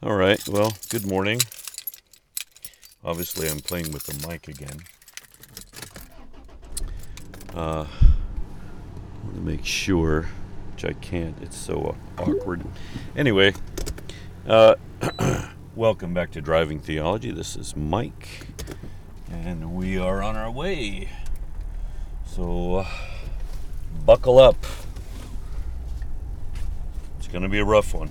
All right. Well, good morning. Obviously, I'm playing with the mic again. Uh, I want to make sure, which I can't. It's so awkward. Anyway, uh, welcome back to Driving Theology. This is Mike, and we are on our way. So, uh, buckle up. It's going to be a rough one.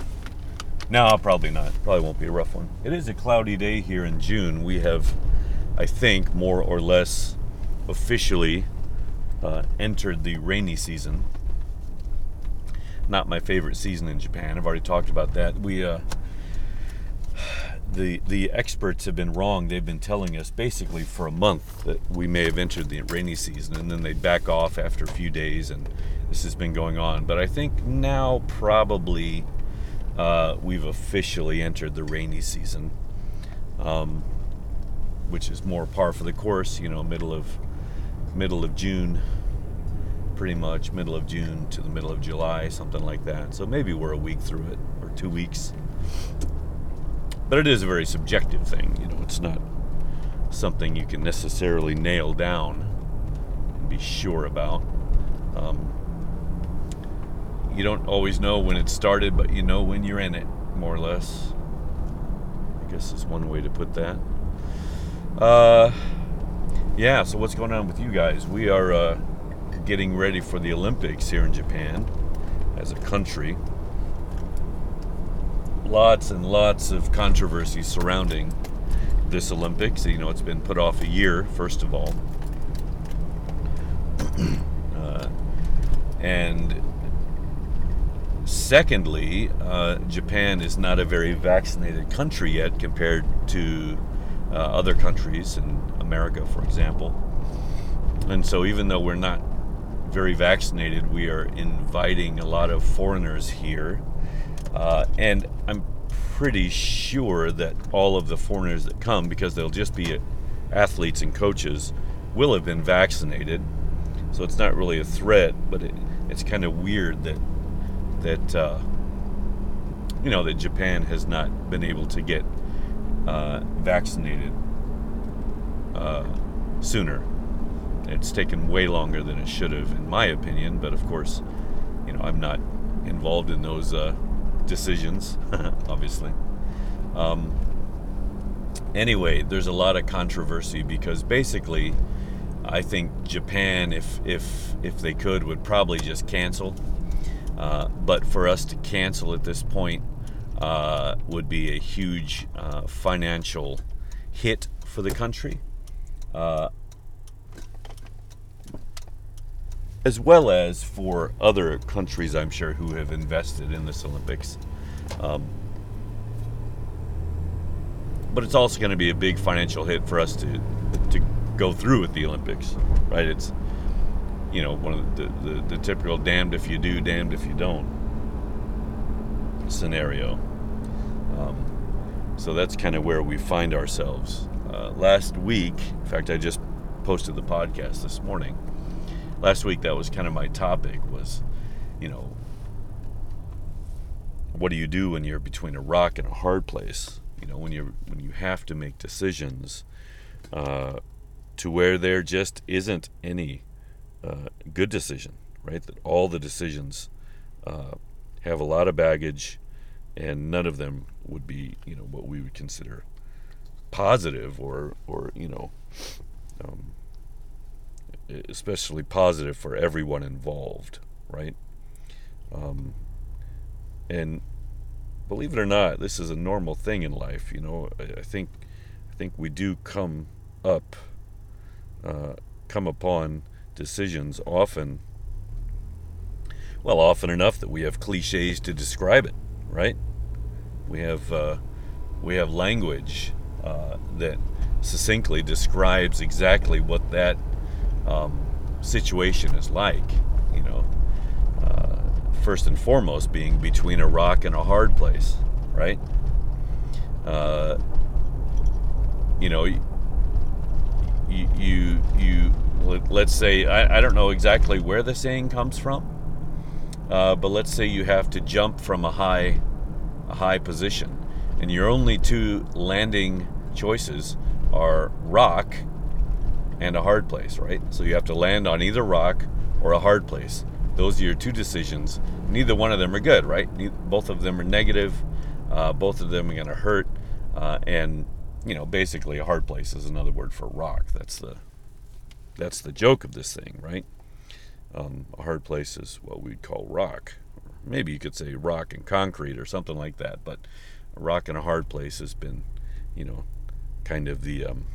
No, probably not. Probably won't be a rough one. It is a cloudy day here in June. We have, I think, more or less officially uh, entered the rainy season. Not my favorite season in Japan. I've already talked about that. We, uh, the the experts have been wrong. They've been telling us basically for a month that we may have entered the rainy season, and then they back off after a few days, and this has been going on. But I think now probably uh, we've officially entered the rainy season, um, which is more par for the course. You know, middle of middle of June, pretty much middle of June to the middle of July, something like that. So maybe we're a week through it or two weeks. But it is a very subjective thing. You know, it's not something you can necessarily nail down and be sure about. Um, you don't always know when it started, but you know when you're in it, more or less. I guess is one way to put that. Uh, yeah. So what's going on with you guys? We are uh, getting ready for the Olympics here in Japan as a country. Lots and lots of controversy surrounding this Olympics. You know, it's been put off a year, first of all. uh, and Secondly, uh, Japan is not a very vaccinated country yet compared to uh, other countries in America, for example. And so, even though we're not very vaccinated, we are inviting a lot of foreigners here. Uh, and I'm pretty sure that all of the foreigners that come, because they'll just be athletes and coaches, will have been vaccinated. So it's not really a threat, but it, it's kind of weird that that uh, you know that Japan has not been able to get uh, vaccinated uh, sooner. It's taken way longer than it should have, in my opinion. But of course, you know I'm not involved in those uh, decisions, obviously. Um, anyway, there's a lot of controversy because basically, I think Japan, if if if they could, would probably just cancel uh, but for us to cancel at this point uh, would be a huge uh, financial hit for the country, uh, as well as for other countries, I'm sure, who have invested in this Olympics. Um, but it's also going to be a big financial hit for us to to go through with the Olympics, right? It's you know, one of the, the, the typical damned if you do, damned if you don't scenario. Um, so that's kind of where we find ourselves. Uh, last week, in fact, I just posted the podcast this morning. Last week, that was kind of my topic was, you know, what do you do when you're between a rock and a hard place? You know, when you when you have to make decisions, uh, to where there just isn't any uh, good decision, right? That all the decisions uh, have a lot of baggage, and none of them would be, you know, what we would consider positive or, or you know, um, especially positive for everyone involved, right? Um, and believe it or not, this is a normal thing in life. You know, I, I think, I think we do come up, uh, come upon decisions often, well, often enough that we have cliches to describe it, right? We have uh, we have language uh, that succinctly describes exactly what that um, situation is like. You know, uh, first and foremost, being between a rock and a hard place, right? Uh, you know, you you you let's say I, I don't know exactly where the saying comes from, uh, but let's say you have to jump from a high a high position. and your only two landing choices are rock and a hard place, right? So you have to land on either rock or a hard place. Those are your two decisions. Neither one of them are good, right? Both of them are negative. Uh, both of them are going to hurt. Uh, and you know, basically, a hard place is another word for rock. That's the that's the joke of this thing, right? Um, a hard place is what we'd call rock. Maybe you could say rock and concrete or something like that. But a rock and a hard place has been, you know, kind of the um,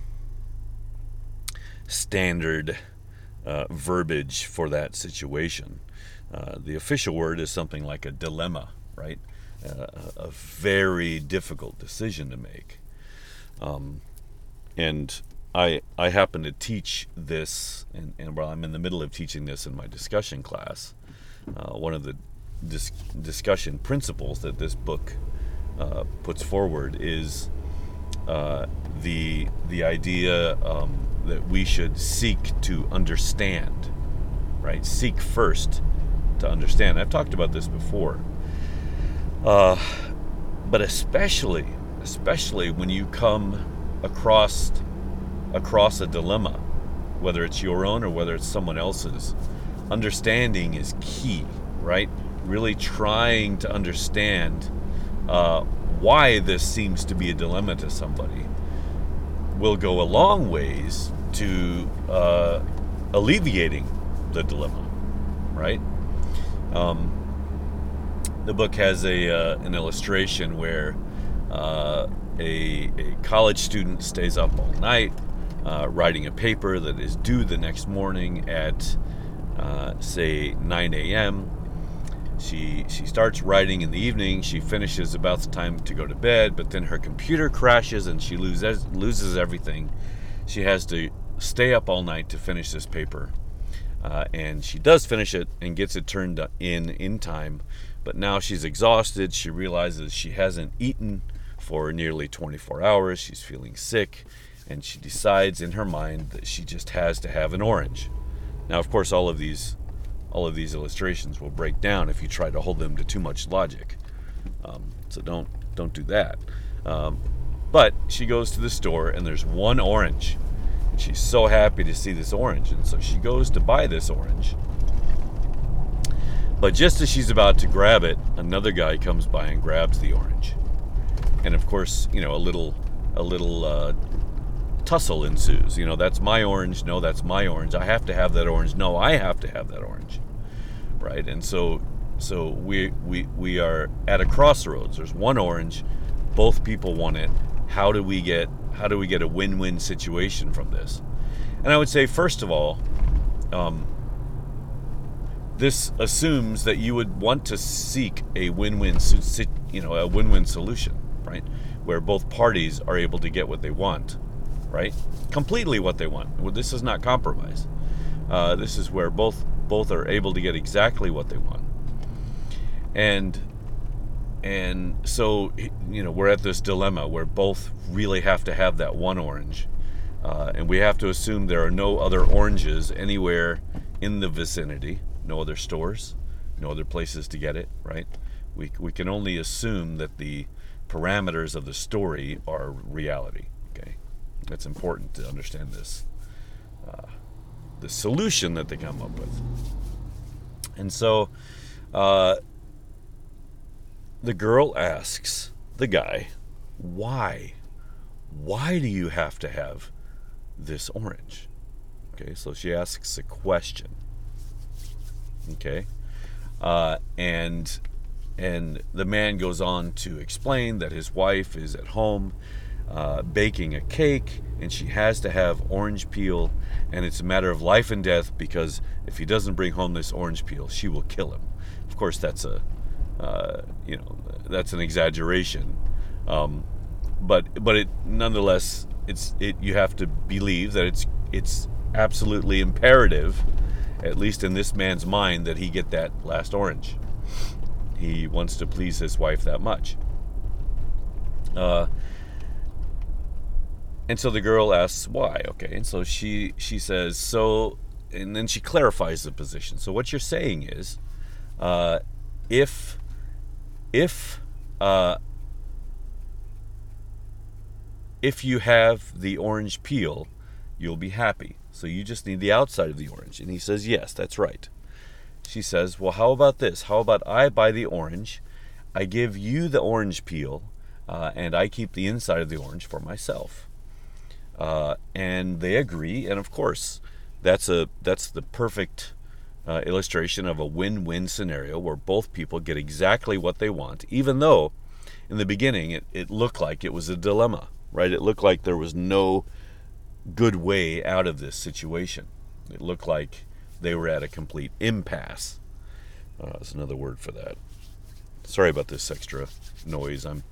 standard uh, verbiage for that situation. Uh, the official word is something like a dilemma, right? Uh, a very difficult decision to make. Um, and I I happen to teach this, and, and while I'm in the middle of teaching this in my discussion class, uh, one of the dis- discussion principles that this book uh, puts forward is uh, the the idea um, that we should seek to understand, right? Seek first to understand. I've talked about this before, uh, but especially especially when you come across across a dilemma, whether it's your own or whether it's someone else's. Understanding is key, right? Really trying to understand uh, why this seems to be a dilemma to somebody will go a long ways to uh, alleviating the dilemma, right? Um, the book has a uh, an illustration where uh, a, a college student stays up all night uh, writing a paper that is due the next morning at, uh, say, 9 a.m. She, she starts writing in the evening. She finishes about the time to go to bed, but then her computer crashes and she loses, loses everything. She has to stay up all night to finish this paper. Uh, and she does finish it and gets it turned in in time. But now she's exhausted. She realizes she hasn't eaten for nearly 24 hours. She's feeling sick and she decides in her mind that she just has to have an orange. Now, of course, all of these all of these illustrations will break down if you try to hold them to too much logic. Um, so don't don't do that. Um, but she goes to the store and there's one orange. And she's so happy to see this orange, and so she goes to buy this orange. But just as she's about to grab it, another guy comes by and grabs the orange. And of course, you know, a little a little uh, tussle ensues. You know, that's my orange. No, that's my orange. I have to have that orange. No, I have to have that orange. Right? And so so we we we are at a crossroads. There's one orange. Both people want it. How do we get how do we get a win-win situation from this? And I would say first of all, um, this assumes that you would want to seek a win-win, you know, a win-win solution, right? Where both parties are able to get what they want right? Completely what they want. Well, this is not compromise. Uh, this is where both both are able to get exactly what they want. And and so you know we're at this dilemma where both really have to have that one orange, uh, and we have to assume there are no other oranges anywhere in the vicinity, no other stores, no other places to get it. Right? We we can only assume that the parameters of the story are reality. It's important to understand this, uh, the solution that they come up with. And so, uh, the girl asks the guy, "Why? Why do you have to have this orange?" Okay, so she asks a question. Okay, uh, and and the man goes on to explain that his wife is at home uh, baking a cake, and she has to have orange peel, and it's a matter of life and death because if he doesn't bring home this orange peel, she will kill him. Of course, that's a uh, you know that's an exaggeration, um, but but it nonetheless it's it you have to believe that it's it's absolutely imperative, at least in this man's mind, that he get that last orange. He wants to please his wife that much. Uh, and so the girl asks why. Okay, and so she she says so, and then she clarifies the position. So what you're saying is, uh, if if uh, if you have the orange peel, you'll be happy. So you just need the outside of the orange. And he says, Yes, that's right. She says, Well, how about this? How about I buy the orange, I give you the orange peel, uh, and I keep the inside of the orange for myself. Uh, and they agree, and of course, that's a that's the perfect uh, illustration of a win-win scenario where both people get exactly what they want, even though in the beginning it, it looked like it was a dilemma, right? It looked like there was no good way out of this situation. It looked like they were at a complete impasse. Uh, that's another word for that. Sorry about this extra noise. I'm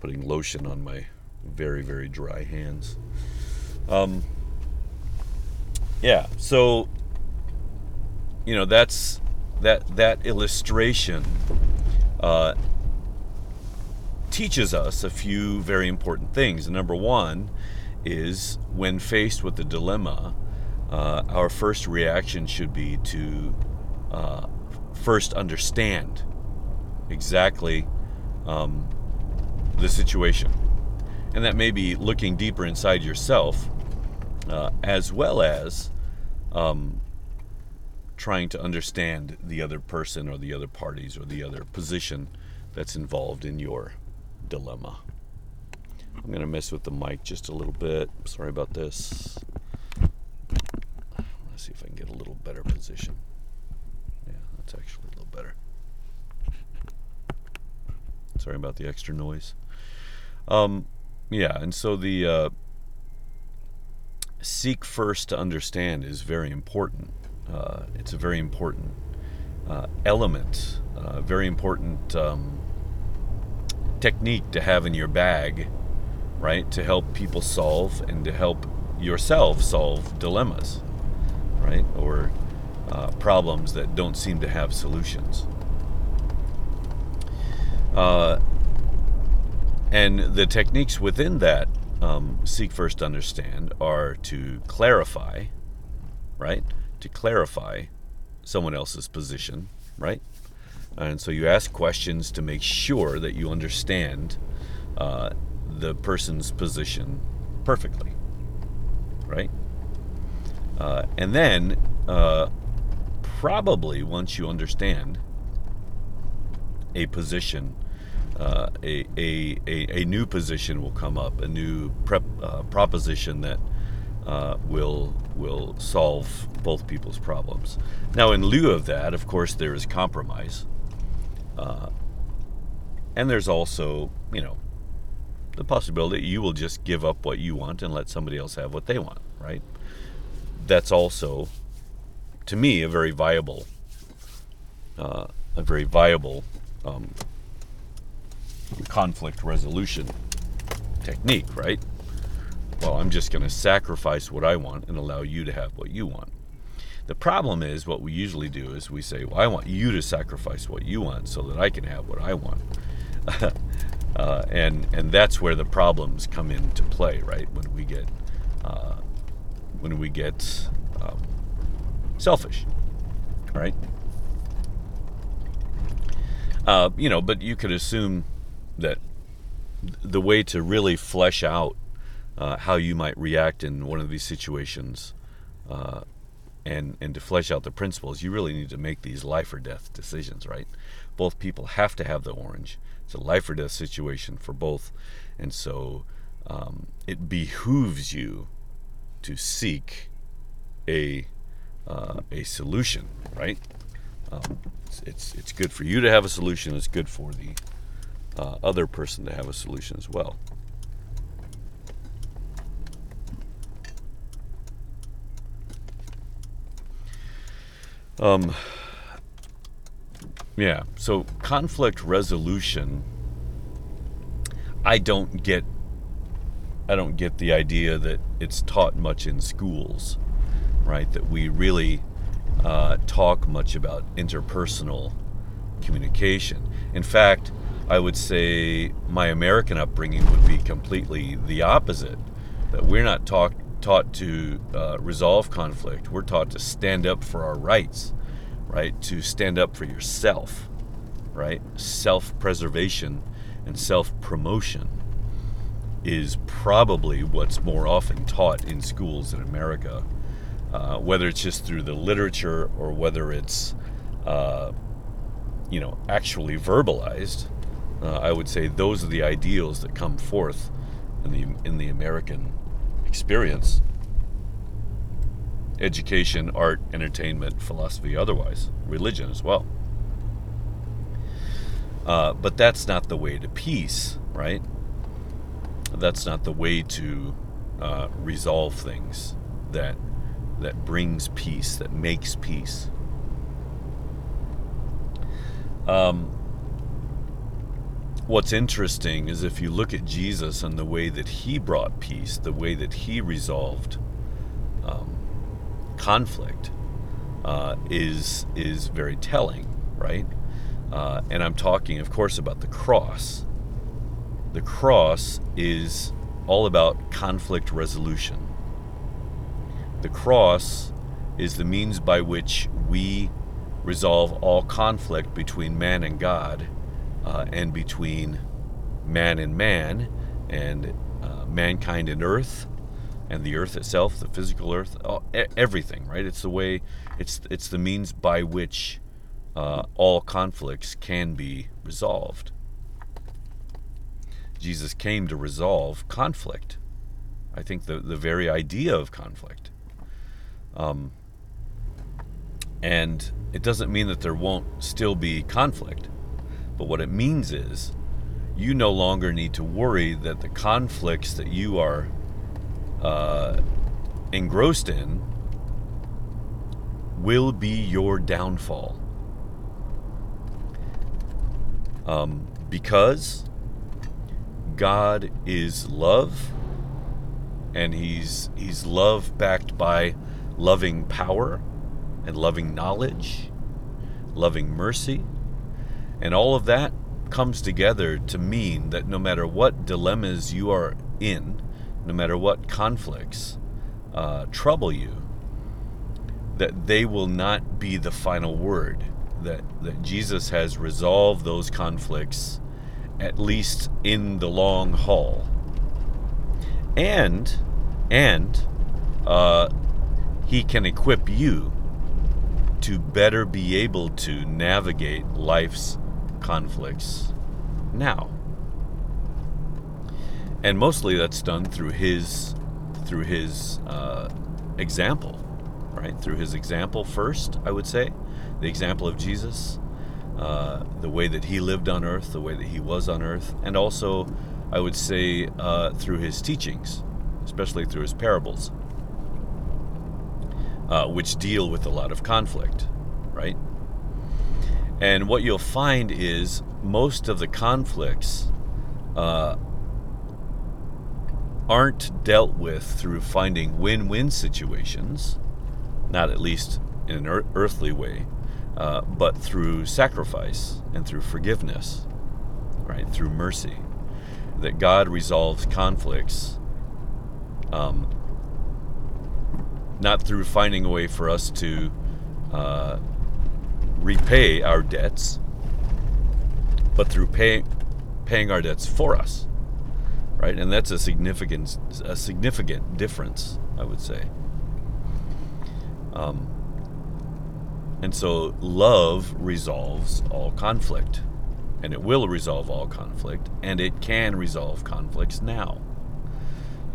putting lotion on my very, very dry hands. Um, yeah, so you know that's that that illustration uh, teaches us a few very important things. number one is when faced with the dilemma, uh, our first reaction should be to uh, first understand exactly um, the situation. And that may be looking deeper inside yourself, uh, as well as um, trying to understand the other person or the other parties or the other position that's involved in your dilemma. I'm going to mess with the mic just a little bit. Sorry about this. Let's see if I can get a little better position. Yeah, that's actually a little better. Sorry about the extra noise. Um, yeah, and so the uh, seek first to understand is very important. Uh, it's a very important uh, element, uh, very important um, technique to have in your bag, right? To help people solve and to help yourself solve dilemmas, right? Or uh, problems that don't seem to have solutions. Uh, and the techniques within that um, seek first to understand are to clarify, right? To clarify someone else's position, right? And so you ask questions to make sure that you understand uh, the person's position perfectly, right? Uh, and then, uh, probably once you understand a position, uh, a, a, a, a, new position will come up, a new prep, uh, proposition that uh, will will solve both people's problems. Now, in lieu of that, of course, there is compromise. Uh, and there's also, you know, the possibility you will just give up what you want and let somebody else have what they want, right? That's also, to me, a very viable, uh, a very viable um, conflict resolution technique, right? Well, I'm just going to sacrifice what I want and allow you to have what you want. The problem is what we usually do is we say, "Well, I want you to sacrifice what you want so that I can have what I want," uh, and and that's where the problems come into play, right? When we get uh, when we get um, selfish, right? Uh, you know, but you could assume that the way to really flesh out uh, how you might react in one of these situations uh, and and to flesh out the principles, you really need to make these life or death decisions, right? Both people have to have the orange. It's a life or death situation for both, and so um, it behooves you to seek a uh, a solution, right? Um, it's, it's, it's good for you to have a solution. It's good for the uh, other person to have a solution as well. Um, yeah, so conflict resolution, I don't get. I don't get the idea that it's taught much in schools, right? That we really uh, talk much about interpersonal communication. In fact, I would say my American upbringing would be completely the opposite. That we're not talk, taught to uh, resolve conflict. We're taught to stand up for our rights, right? To stand up for yourself, right? Self preservation and self promotion. is probably what's more often taught in schools in America, uh, whether it's just through the literature or whether it's, uh, you know, actually verbalized. Uh, I would say those are the ideals that come forth in the in the American experience. Education, art, entertainment, philosophy, otherwise, religion as well. Uh, but that's not the way to peace, right? That's not the way to uh, resolve things that that brings peace, that makes peace. Um, what's interesting is if you look at Jesus and the way that he brought peace, the way that he resolved um, conflict, uh, is is very telling, right? Uh, and I'm talking, of course, about the cross. The cross is all about conflict resolution. The cross is the means by which we resolve all conflict between man and God uh, and between man and man and uh, mankind and earth and the earth itself, the physical earth, all, everything, right? It's the way, it's, it's the means by which uh, all conflicts can be resolved. Jesus came to resolve conflict. I think the, the very idea of conflict. Um, and it doesn't mean that there won't still be conflict, but what it means is you no longer need to worry that the conflicts that you are uh, engrossed in will be your downfall. Um, because God is love, and He's He's love backed by loving power and loving knowledge, loving mercy, and all of that comes together to mean that no matter what dilemmas you are in, no matter what conflicts uh, trouble you, that they will not be the final word that, that Jesus has resolved those conflicts, at least in the long haul. And, and, uh, he can equip you to better be able to navigate life's conflicts now. And mostly that's done through his through his uh, example, right? Through his example first, I would say, the example of Jesus, uh, the way that he lived on earth, the way that he was on earth, and also, I would say, uh, through his teachings, especially through his parables, uh, which deal with a lot of conflict, right? And what you'll find is most of the conflicts uh, aren't dealt with through finding win win situations, not at least in an earthly way, uh, but through sacrifice and through forgiveness, right? Through mercy. That God resolves conflicts um, not through finding a way for us to uh, repay our debts, but through pay, paying our debts for us, right? And that's a significant a significant difference, I would say. Um, and so love resolves all conflict. And it will resolve all conflict. And it can resolve conflicts now.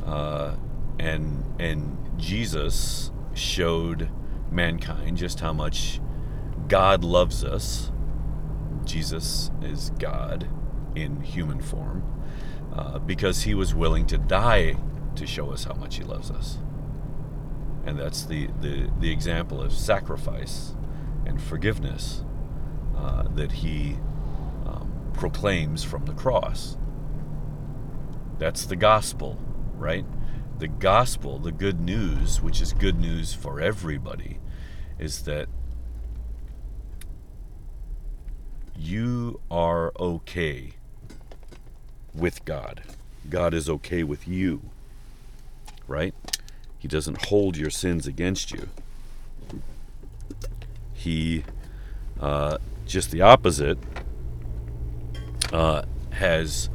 Uh, and and Jesus showed mankind just how much God loves us. Jesus is God in human form uh, because he was willing to die to show us how much he loves us. And that's the, the, the example of sacrifice and forgiveness uh, that he um, proclaims from the cross. That's the gospel, right? The gospel, the good news, which is good news for everybody, is that you are okay with God. God is okay with you, right? He doesn't hold your sins against you. He, uh, just the opposite, uh, has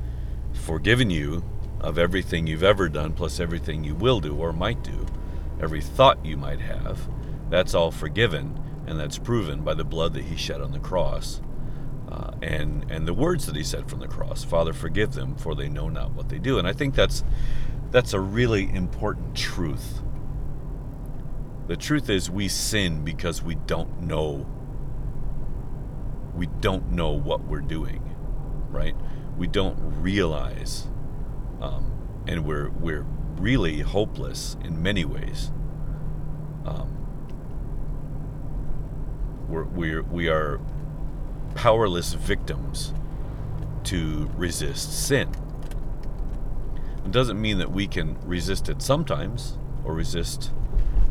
forgiven you of everything you've ever done, plus everything you will do or might do, every thought you might have, that's all forgiven, and that's proven by the blood that He shed on the cross. Uh, and and the words that he said from the cross, Father, forgive them, for they know not what they do. And I think that's that's a really important truth. The truth is, we sin because we don't know. We don't know what we're doing, right? We don't realize, um, and we're we're really hopeless in many ways. Um, we're, we're we are powerless victims to resist sin. It doesn't mean that we can resist it sometimes or resist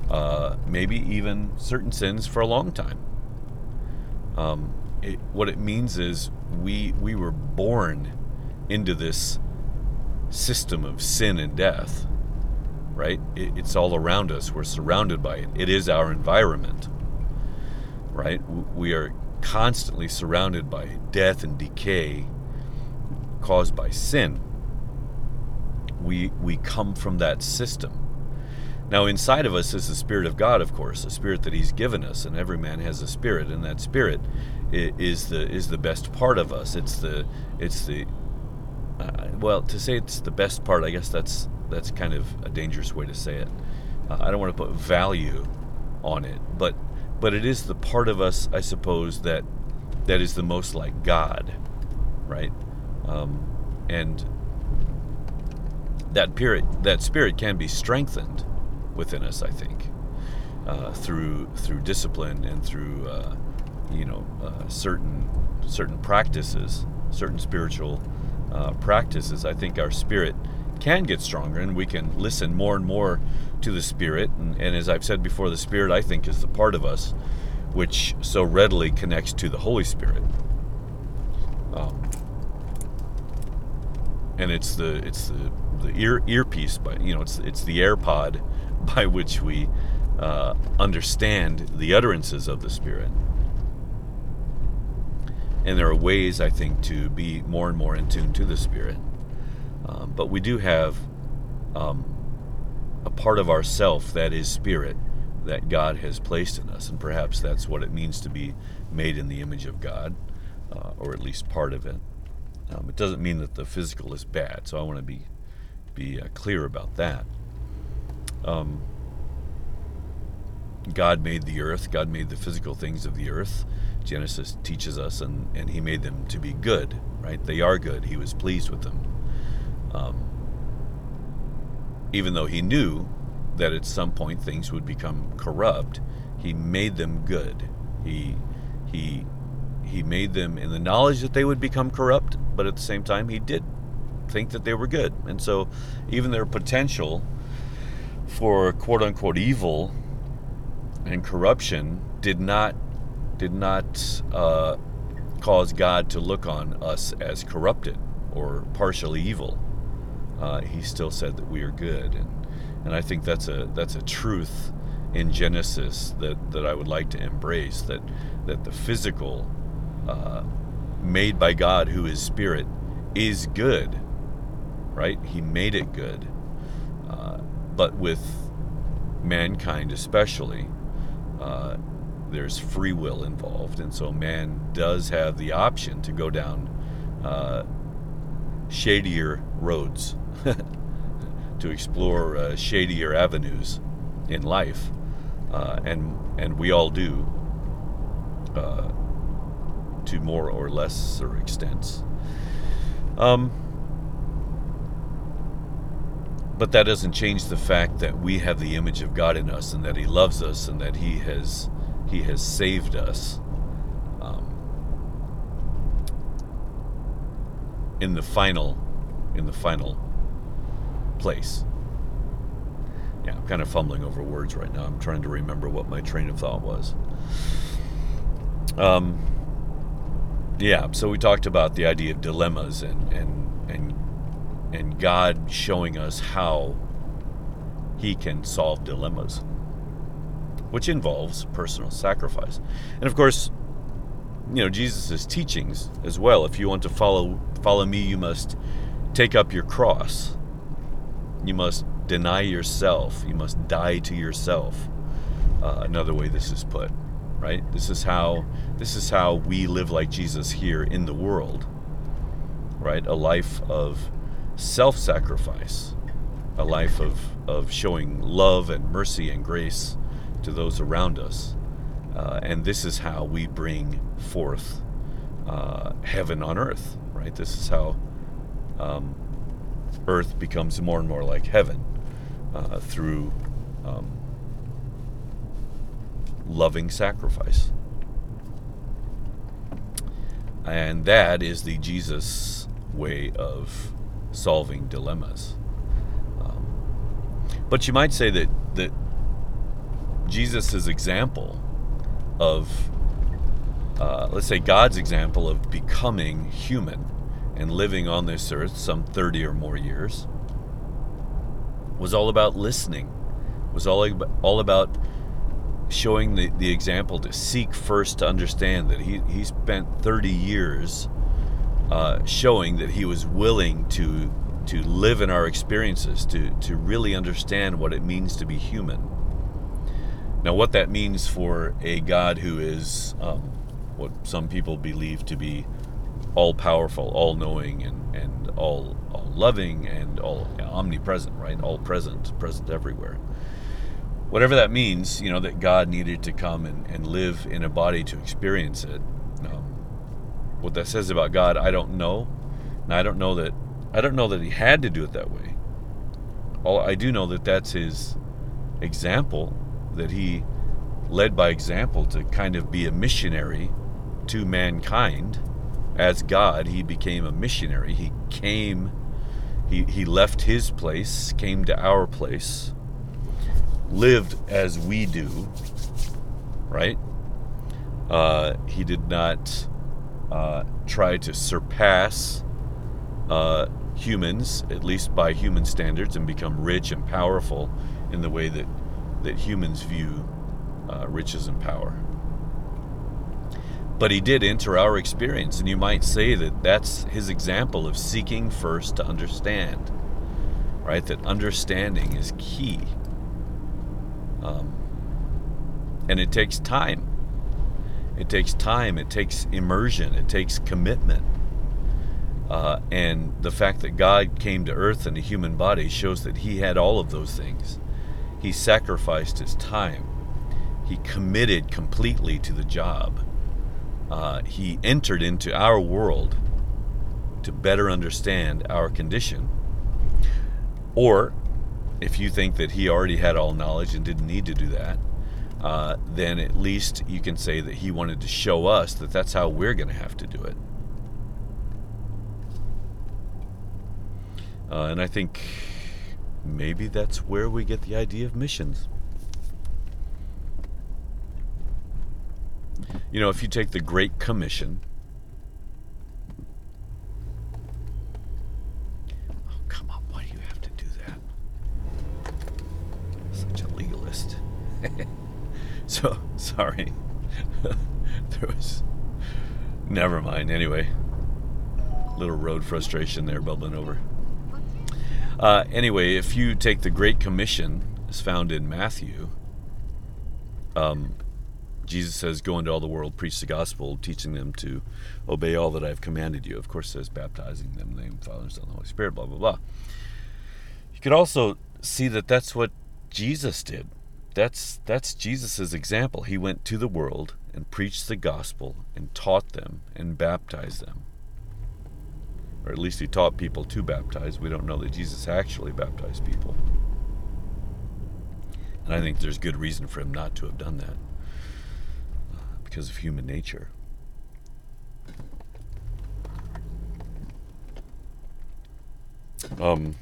uh, maybe even certain sins for a long time. Um, it, what it means is we we were born into this system of sin and death, right? It, it's all around us. We're surrounded by it. It is our environment, right? We are constantly surrounded by death and decay caused by sin. We, we come from that system. Now, inside of us is the Spirit of God, of course, a spirit that He's given us, and every man has a spirit, and that spirit is the is the best part of us. It's the it's the uh, well to say it's the best part. I guess that's that's kind of a dangerous way to say it. Uh, I don't want to put value on it, but but it is the part of us, I suppose, that that is the most like God, right? Um, and that spirit, that spirit can be strengthened within us, I think, uh, through through discipline and through uh, you know uh, certain certain practices, certain spiritual uh, practices. I think our spirit can get stronger, and we can listen more and more to the Spirit. And, and, as I've said before, the Spirit, I think, is the part of us which so readily connects to the Holy Spirit. Um, and it's the it's the, the ear earpiece, by you know, it's it's the AirPod by which we uh, understand the utterances of the Spirit. And there are ways, I think, to be more and more in tune to the Spirit. Um, but we do have um, a part of ourself that is spirit that God has placed in us, and perhaps that's what it means to be made in the image of God, uh, or at least part of it. Um, it doesn't mean that the physical is bad, so I want to be be uh, clear about that. Um, God made the earth. God made the physical things of the earth. Genesis teaches us, and, and He made them to be good, right? They are good. He was pleased with them. Um, even though he knew that at some point things would become corrupt, he made them good. He he he made them in the knowledge that they would become corrupt, but at the same time he did think that they were good. And so even their potential for quote unquote evil and corruption did not did not uh, cause God to look on us as corrupted or partially evil uh, he still said that we are good, and and I think that's a that's a truth in Genesis that that I would like to embrace that that the physical uh, made by God, who is spirit, is good, right? He made it good, uh, but with mankind especially. Uh, there's free will involved, and so man does have the option to go down uh, shadier roads to explore uh, shadier avenues in life, uh, and and we all do uh, to more or lesser extents. Um, but that doesn't change the fact that we have the image of God in us, and that He loves us, and that He has He has saved us. Um, in the final, in the final place. Yeah, I'm kind of fumbling over words right now. I'm trying to remember what my train of thought was. Um, yeah, so we talked about the idea of dilemmas and and and and God showing us how He can solve dilemmas, which involves personal sacrifice, and of course, you know Jesus' teachings as well. If you want to follow follow me, you must take up your cross you must deny yourself. You must die to yourself. Uh, another way this is put, right? This is how this is how we live like Jesus here in the world, right? A life of self-sacrifice, a life of of showing love and mercy and grace to those around us, uh, and this is how we bring forth uh, heaven on earth, right? This is how um, earth becomes more and more like heaven uh, through um, loving sacrifice. And that is the Jesus way of solving dilemmas. Um, but you might say that, that Jesus' example of, uh, let's say, God's example of becoming human and living on this earth some 30 or more years was all about listening, was all, all about showing the, the example to seek first to understand that he, he spent 30 years uh, showing that he was willing to to live in our experiences, to, to really understand what it means to be human. Now, what that means for a God who is um, what some people believe to be all powerful, all knowing, and, and all, all loving and all omnipresent, right? All present, present everywhere. Whatever that means, you know, that God needed to come and, and live in a body to experience it. Um, what that says about God, I don't know. And I don't know that I don't know that he had to do it that way. All I do know that that's his example, that he led by example to kind of be a missionary to mankind as God, he became a missionary. He came, he, he left his place, came to our place, lived as we do, right? Uh, he did not uh, try to surpass uh, humans, at least by human standards, and become rich and powerful in the way that, that humans view uh, riches and power but he did enter our experience, and you might say that that's his example of seeking first to understand, right? That understanding is key. Um, and it takes time. It takes time, it takes immersion, it takes commitment. Uh, and the fact that God came to earth in a human body shows that he had all of those things. He sacrificed his time, he committed completely to the job uh, he entered into our world to better understand our condition. Or, if you think that he already had all knowledge and didn't need to do that, uh, then at least you can say that he wanted to show us that that's how we're going to have to do it. Uh, and I think maybe that's where we get the idea of missions. You know, if you take the Great Commission, oh, come on, why do you have to do that? Such a legalist. so, sorry. there was. Never mind, anyway. Little road frustration there bubbling over. Uh, anyway, if you take the Great Commission, as found in Matthew, um, Jesus says, Go into all the world, preach the gospel, teaching them to obey all that I've commanded you. Of course, says baptizing them in the name of the Father, Son, and the Holy Spirit, blah, blah, blah. You could also see that that's what Jesus did. That's, that's Jesus' example. He went to the world and preached the gospel and taught them and baptized them. Or at least he taught people to baptize. We don't know that Jesus actually baptized people. And I think there's good reason for him not to have done that because of human nature. Um,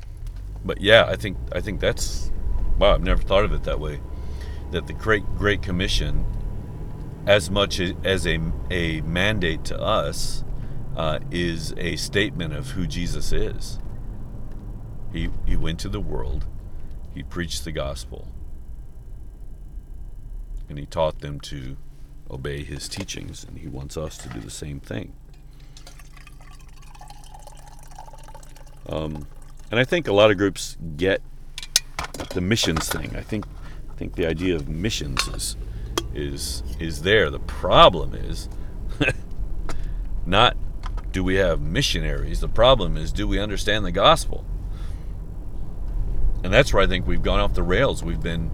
but yeah, I think I think that's wow. I've never thought of it that way. That the Great Great Commission, as much as a a mandate to us, uh, is a statement of who Jesus is. He he went to the world, he preached the gospel, and he taught them to obey his teachings, and he wants us to do the same thing. Um, and I think a lot of groups get the missions thing. I think I think the idea of missions is is is there. The problem is not do we have missionaries. The problem is do we understand the gospel? And that's where I think we've gone off the rails. We've been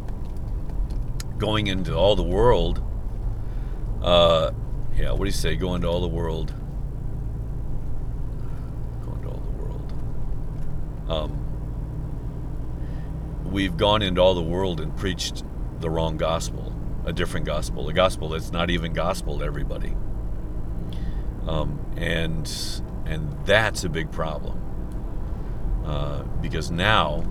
going into all the world. Uh, yeah, what do you say? Going to all the world. Going to all the world. Um, we've gone into all the world and preached the wrong gospel, a different gospel, a gospel that's not even gospel to everybody. Um, and and that's a big problem uh, because now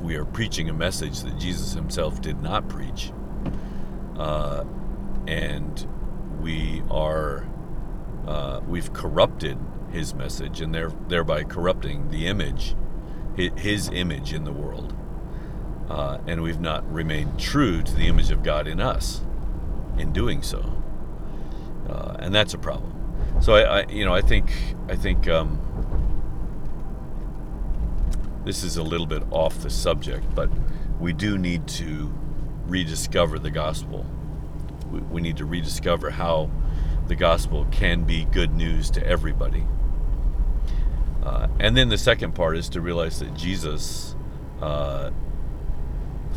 we are preaching a message that Jesus himself did not preach, uh, and we are uh, we've corrupted his message and thereby corrupting the image his image in the world. Uh, and we've not remained true to the image of God in us in doing so. Uh, and that's a problem. So I, I, you know, I think, I think um, this is a little bit off the subject, but we do need to rediscover the gospel. We, we need to rediscover how the gospel can be good news to everybody. Uh, and then the second part is to realize that Jesus, uh,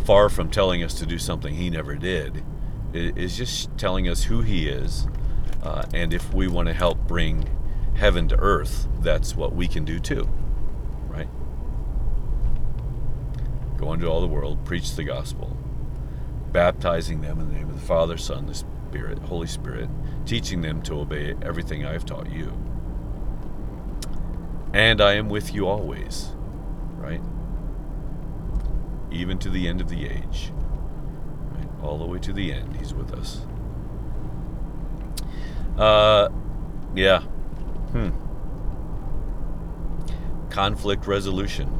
far from telling us to do something he never did, is just telling us who he is. Uh, and if we want to help bring heaven to earth, that's what we can do too. Right? Go into all the world, preach the gospel, baptizing them in the name of the Father, Son, the Spirit, Holy Spirit, teaching them to obey everything I have taught you and I am with you always, right? Even to the end of the age. Right? All the way to the end, He's with us. Uh, yeah. Hmm. Conflict resolution.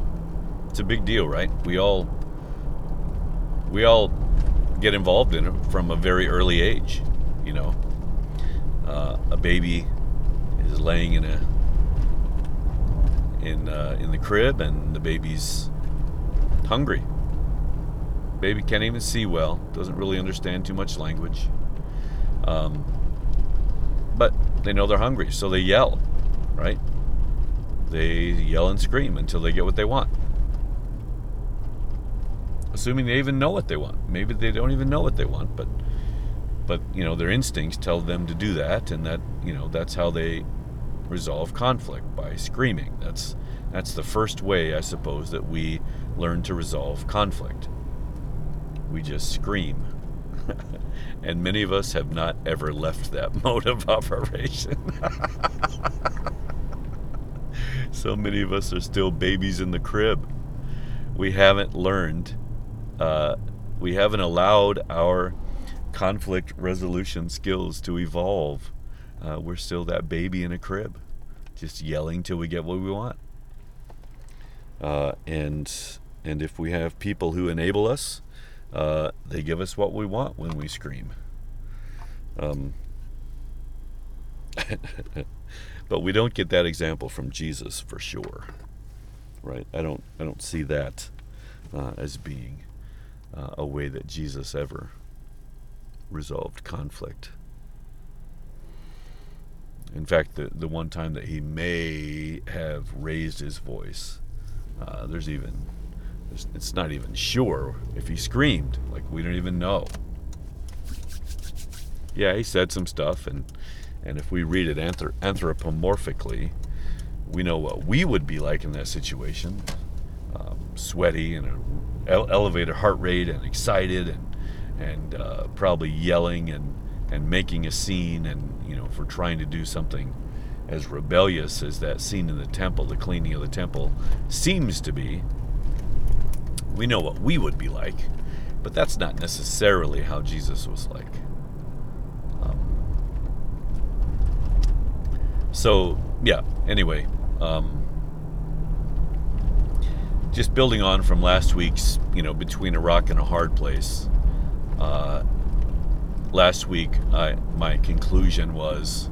It's a big deal, right? We all we all get involved in it from a very early age. You know, uh, a baby is laying in a in uh, in the crib, and the baby's hungry. Baby can't even see well, doesn't really understand too much language. Um, but they know they're hungry, so they yell, right? They yell and scream until they get what they want. Assuming they even know what they want. Maybe they don't even know what they want, but but you know their instincts tell them to do that, and that you know that's how they resolve conflict by screaming. That's that's the first way, I suppose, that we learn to resolve conflict. We just scream. and many of us have not ever left that mode of operation. so many of us are still babies in the crib. We haven't learned, uh, we haven't allowed our conflict resolution skills to evolve uh, we're still that baby in a crib, just yelling till we get what we want. Uh, and and if we have people who enable us, uh, they give us what we want when we scream. Um, but we don't get that example from Jesus for sure, right? I don't I don't see that uh, as being uh, a way that Jesus ever resolved conflict. In fact, the, the one time that he may have raised his voice, uh, there's even, there's, it's not even sure if he screamed. Like, we don't even know. Yeah, he said some stuff, and, and if we read it anthrop- anthropomorphically, we know what we would be like in that situation um, sweaty and a ele- elevated heart rate and excited and, and uh, probably yelling and, and making a scene and you know for trying to do something as rebellious as that scene in the temple the cleaning of the temple seems to be we know what we would be like but that's not necessarily how jesus was like. Um, so yeah anyway um, just building on from last week's you know between a rock and a hard place uh, last week, I, my conclusion was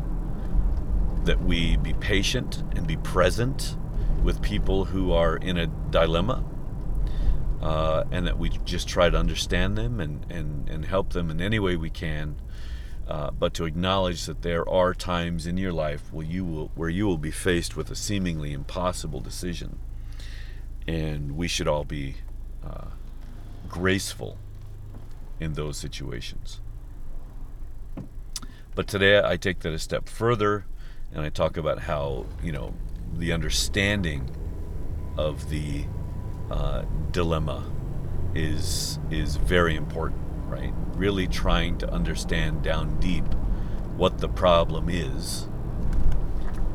that we be patient and be present with people who are in a dilemma. uh, and that we just try to understand them and, and, and help them in any way we can. Uh, but to acknowledge that there are times in your life where you will where you will be faced with a seemingly impossible decision, and we should all be uh, graceful in those situations. But today I take that a step further, and I talk about how you know the understanding of the uh, dilemma is is very important, right? Really trying to understand down deep what the problem is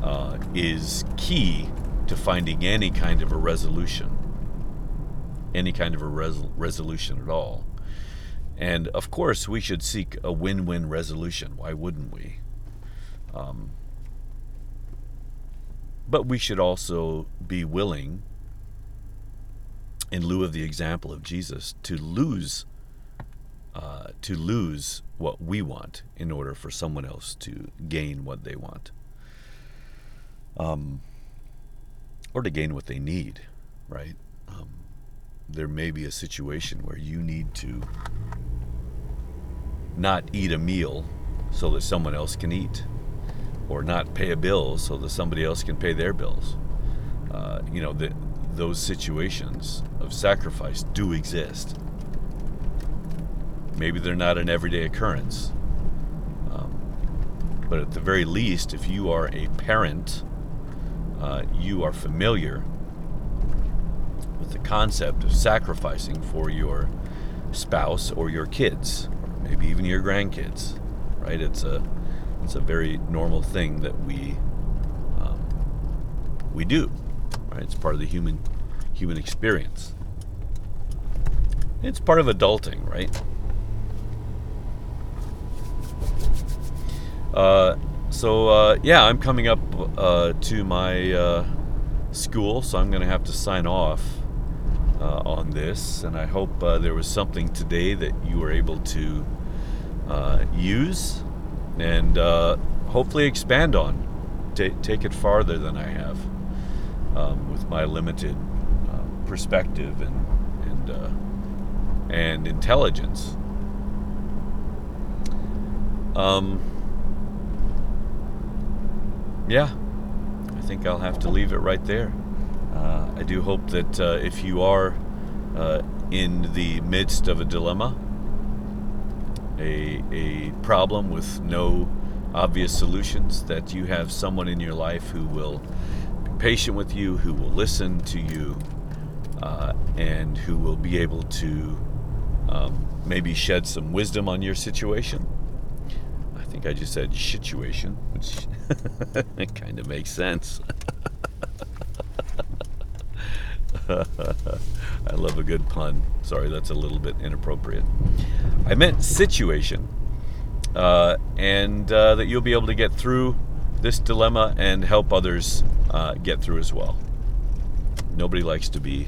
uh, is key to finding any kind of a resolution, any kind of a res- resolution at all. And of course, we should seek a win-win resolution. Why wouldn't we? Um, but we should also be willing in lieu of the example of Jesus, to lose uh, to lose what we want in order for someone else to gain what they want, um, or to gain what they need, right? Um, there may be a situation where you need to not eat a meal so that someone else can eat, or not pay a bill so that somebody else can pay their bills. Uh, you know, the, those situations of sacrifice do exist. Maybe they're not an everyday occurrence. Um, but at the very least, if you are a parent, uh, you are familiar with the concept of sacrificing for your spouse or your kids, or maybe even your grandkids. Right? It's a it's a very normal thing that we um, we do. Right? It's part of the human human experience. It's part of adulting, right? Uh, so uh, yeah, I'm coming up uh, to my uh, school, so I'm going to have to sign off uh, on this. And I hope uh, there was something today that you were able to use and hopefully expand on. T- take it farther than I have um, with my limited uh, perspective and and uh, and intelligence. Um, yeah, I think I'll have to leave it right there. Uh, I do hope that uh, if you are uh, in the midst of a dilemma, a, a problem with no obvious solutions, that you have someone in your life who will be patient with you, who will listen to you, uh, and who will be able to um, maybe shed some wisdom on your situation. I think I just said situation, which kind of makes sense. I love a good pun. Sorry, that's a little bit inappropriate. I meant situation, uh, and uh, that you'll be able to get through this dilemma and help others uh, get through as well. Nobody likes to be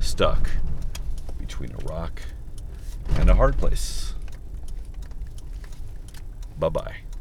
stuck between a rock and a hard place. Bye bye.